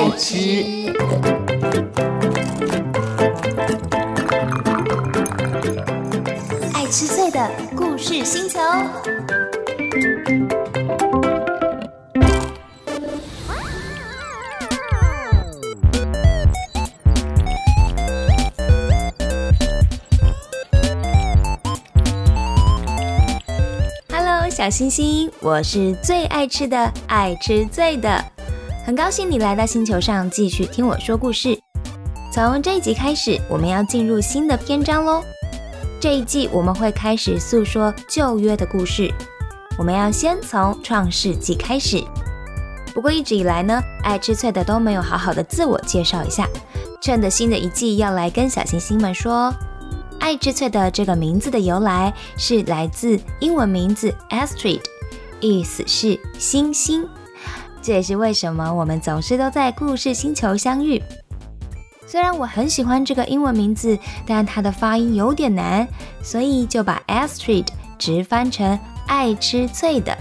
爱吃。爱吃脆的故事星球。小星星，我是最爱吃的爱吃脆的，很高兴你来到星球上继续听我说故事。从这一集开始，我们要进入新的篇章喽。这一季我们会开始诉说旧约的故事，我们要先从创世纪开始。不过一直以来呢，爱吃脆的都没有好好的自我介绍一下，趁着新的一季要来跟小星星们说，爱吃脆的这个名字的由来是来自英文名字 Astrid，意思是星星。这也是为什么我们总是都在故事星球相遇。虽然我很喜欢这个英文名字，但它的发音有点难，所以就把 Astrid 直翻成爱吃脆的。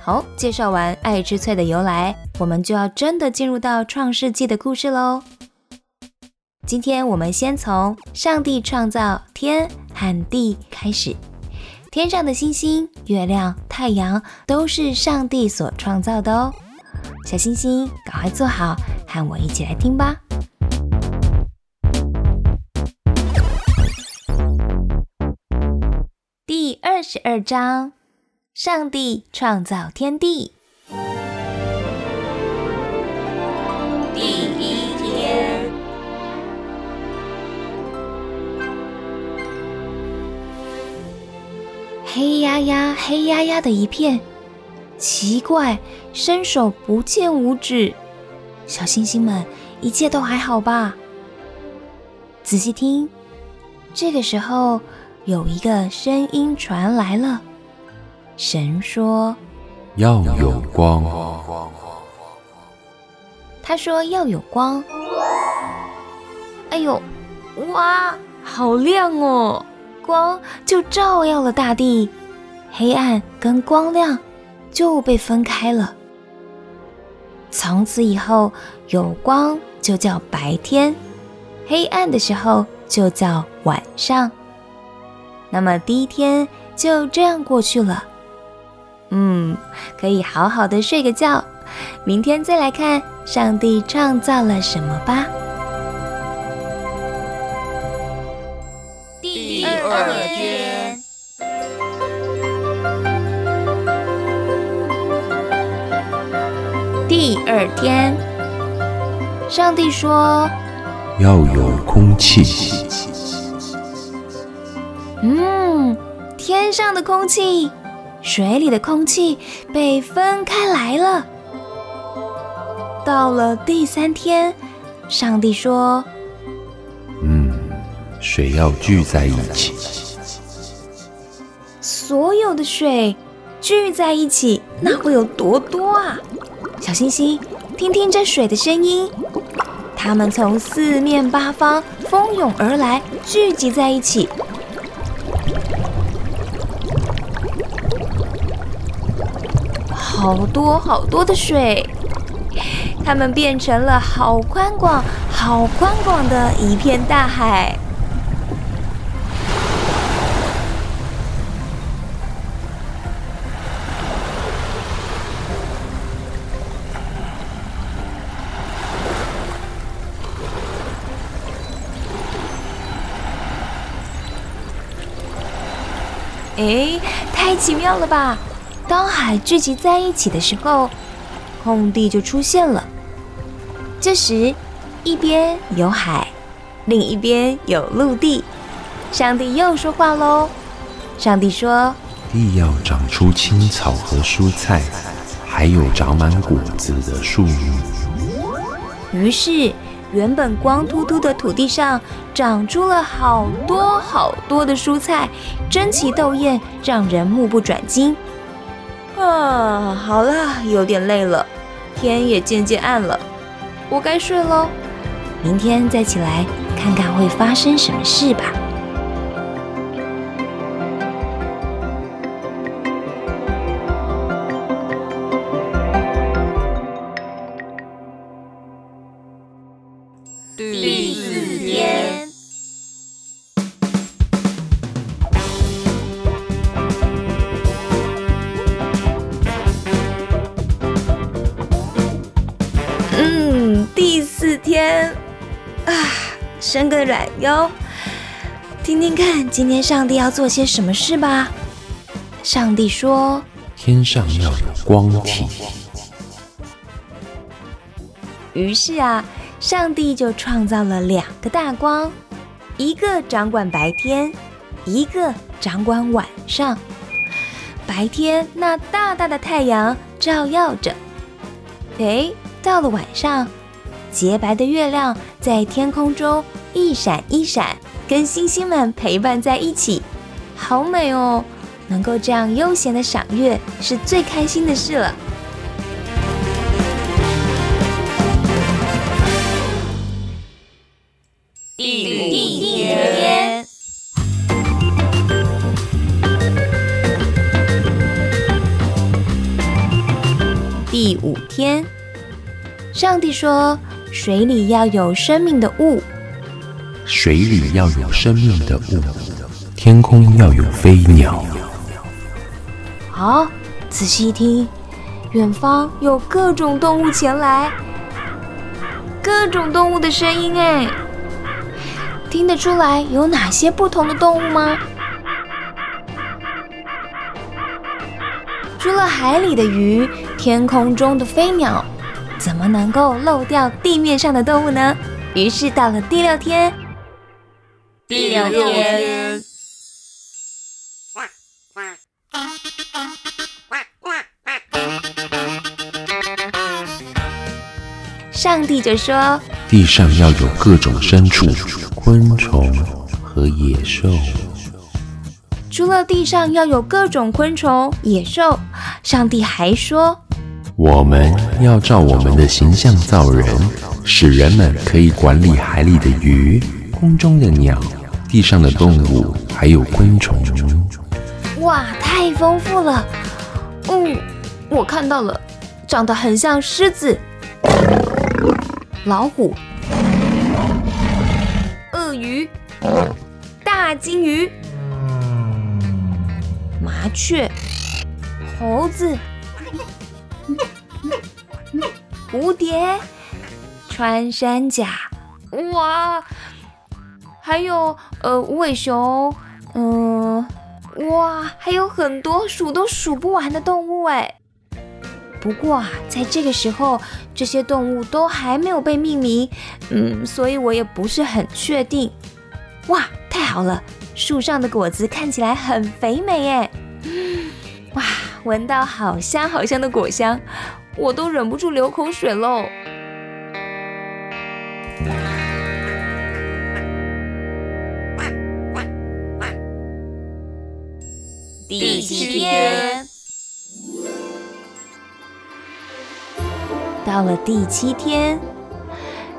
好，介绍完爱吃脆的由来，我们就要真的进入到创世纪的故事喽。今天我们先从上帝创造天和地开始。天上的星星、月亮、太阳都是上帝所创造的哦。小星星，赶快坐好，和我一起来听吧。第二十二章：上帝创造天地。第一天，黑压压、黑压压的一片，奇怪，伸手不见五指。小星星们，一切都还好吧？仔细听，这个时候。有一个声音传来了，神说：“要有光。”他说：“要有光。”哎呦，哇，好亮哦！光就照耀了大地，黑暗跟光亮就被分开了。从此以后，有光就叫白天，黑暗的时候就叫晚上。那么第一天就这样过去了，嗯，可以好好的睡个觉，明天再来看上帝创造了什么吧。第二天，第二天，上帝说要有空气。嗯，天上的空气，水里的空气被分开来了。到了第三天，上帝说：“嗯，水要聚在一起。所有的水聚在一起，那会有多多啊？小星星，听听这水的声音，它们从四面八方蜂拥而来，聚集在一起。”好多好多的水，它们变成了好宽广、好宽广的一片大海。哎，太奇妙了吧！当海聚集在一起的时候，空地就出现了。这时，一边有海，另一边有陆地。上帝又说话喽。上帝说：“地要长出青草和蔬菜，还有长满果子的树木。”于是，原本光秃秃的土地上长出了好多好多的蔬菜，争奇斗艳，让人目不转睛。啊，好了，有点累了，天也渐渐暗了，我该睡喽。明天再起来看看会发生什么事吧。伸个懒腰，听听看今天上帝要做些什么事吧。上帝说：“天上要有光体。”于是啊，上帝就创造了两个大光，一个掌管白天，一个掌管晚上。白天那大大的太阳照耀着，哎，到了晚上，洁白的月亮在天空中一闪一闪，跟星星们陪伴在一起，好美哦！能够这样悠闲的赏月，是最开心的事了。第五天，第五天，上帝说：“水里要有生命的物，水里要有生命的物，天空要有飞鸟。”好，仔细一听，远方有各种动物前来，各种动物的声音，哎，听得出来有哪些不同的动物吗？除了海里的鱼，天空中的飞鸟，怎么能够漏掉地面上的动物呢？于是到了第六天，第六天。上帝就说：“地上要有各种牲畜、昆虫和野兽。除了地上要有各种昆虫、野兽，上帝还说：我们要照我们的形象造人，使人们可以管理海里的鱼、空中的鸟、地上的动物，还有昆虫。哇，太丰富了！嗯，我看到了，长得很像狮子。”老虎、鳄鱼、大金鱼、麻雀、猴子、蝴蝶、穿山甲，哇！还有呃无尾熊，嗯，哇，还有很多数都数不完的动物哎。不过啊，在这个时候，这些动物都还没有被命名，嗯，所以我也不是很确定。哇，太好了，树上的果子看起来很肥美耶！哇，闻到好香好香的果香，我都忍不住流口水喽。天。到了第七天，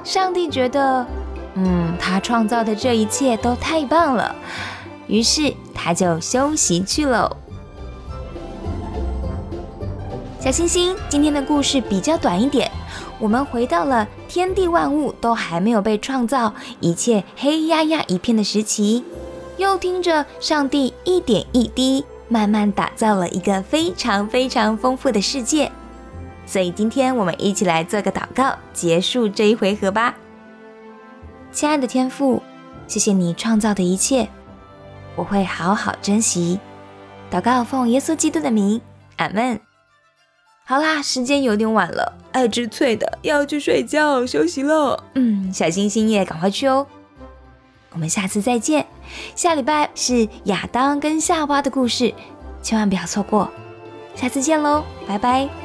上帝觉得，嗯，他创造的这一切都太棒了，于是他就休息去了。小星星，今天的故事比较短一点，我们回到了天地万物都还没有被创造，一切黑压压一片的时期，又听着上帝一点一滴慢慢打造了一个非常非常丰富的世界。所以今天我们一起来做个祷告，结束这一回合吧。亲爱的天父，谢谢你创造的一切，我会好好珍惜。祷告奉耶稣基督的名，阿门。好啦，时间有点晚了，爱之脆的要去睡觉休息了。嗯，小星星也赶快去哦。我们下次再见。下礼拜是亚当跟夏娃的故事，千万不要错过。下次见喽，拜拜。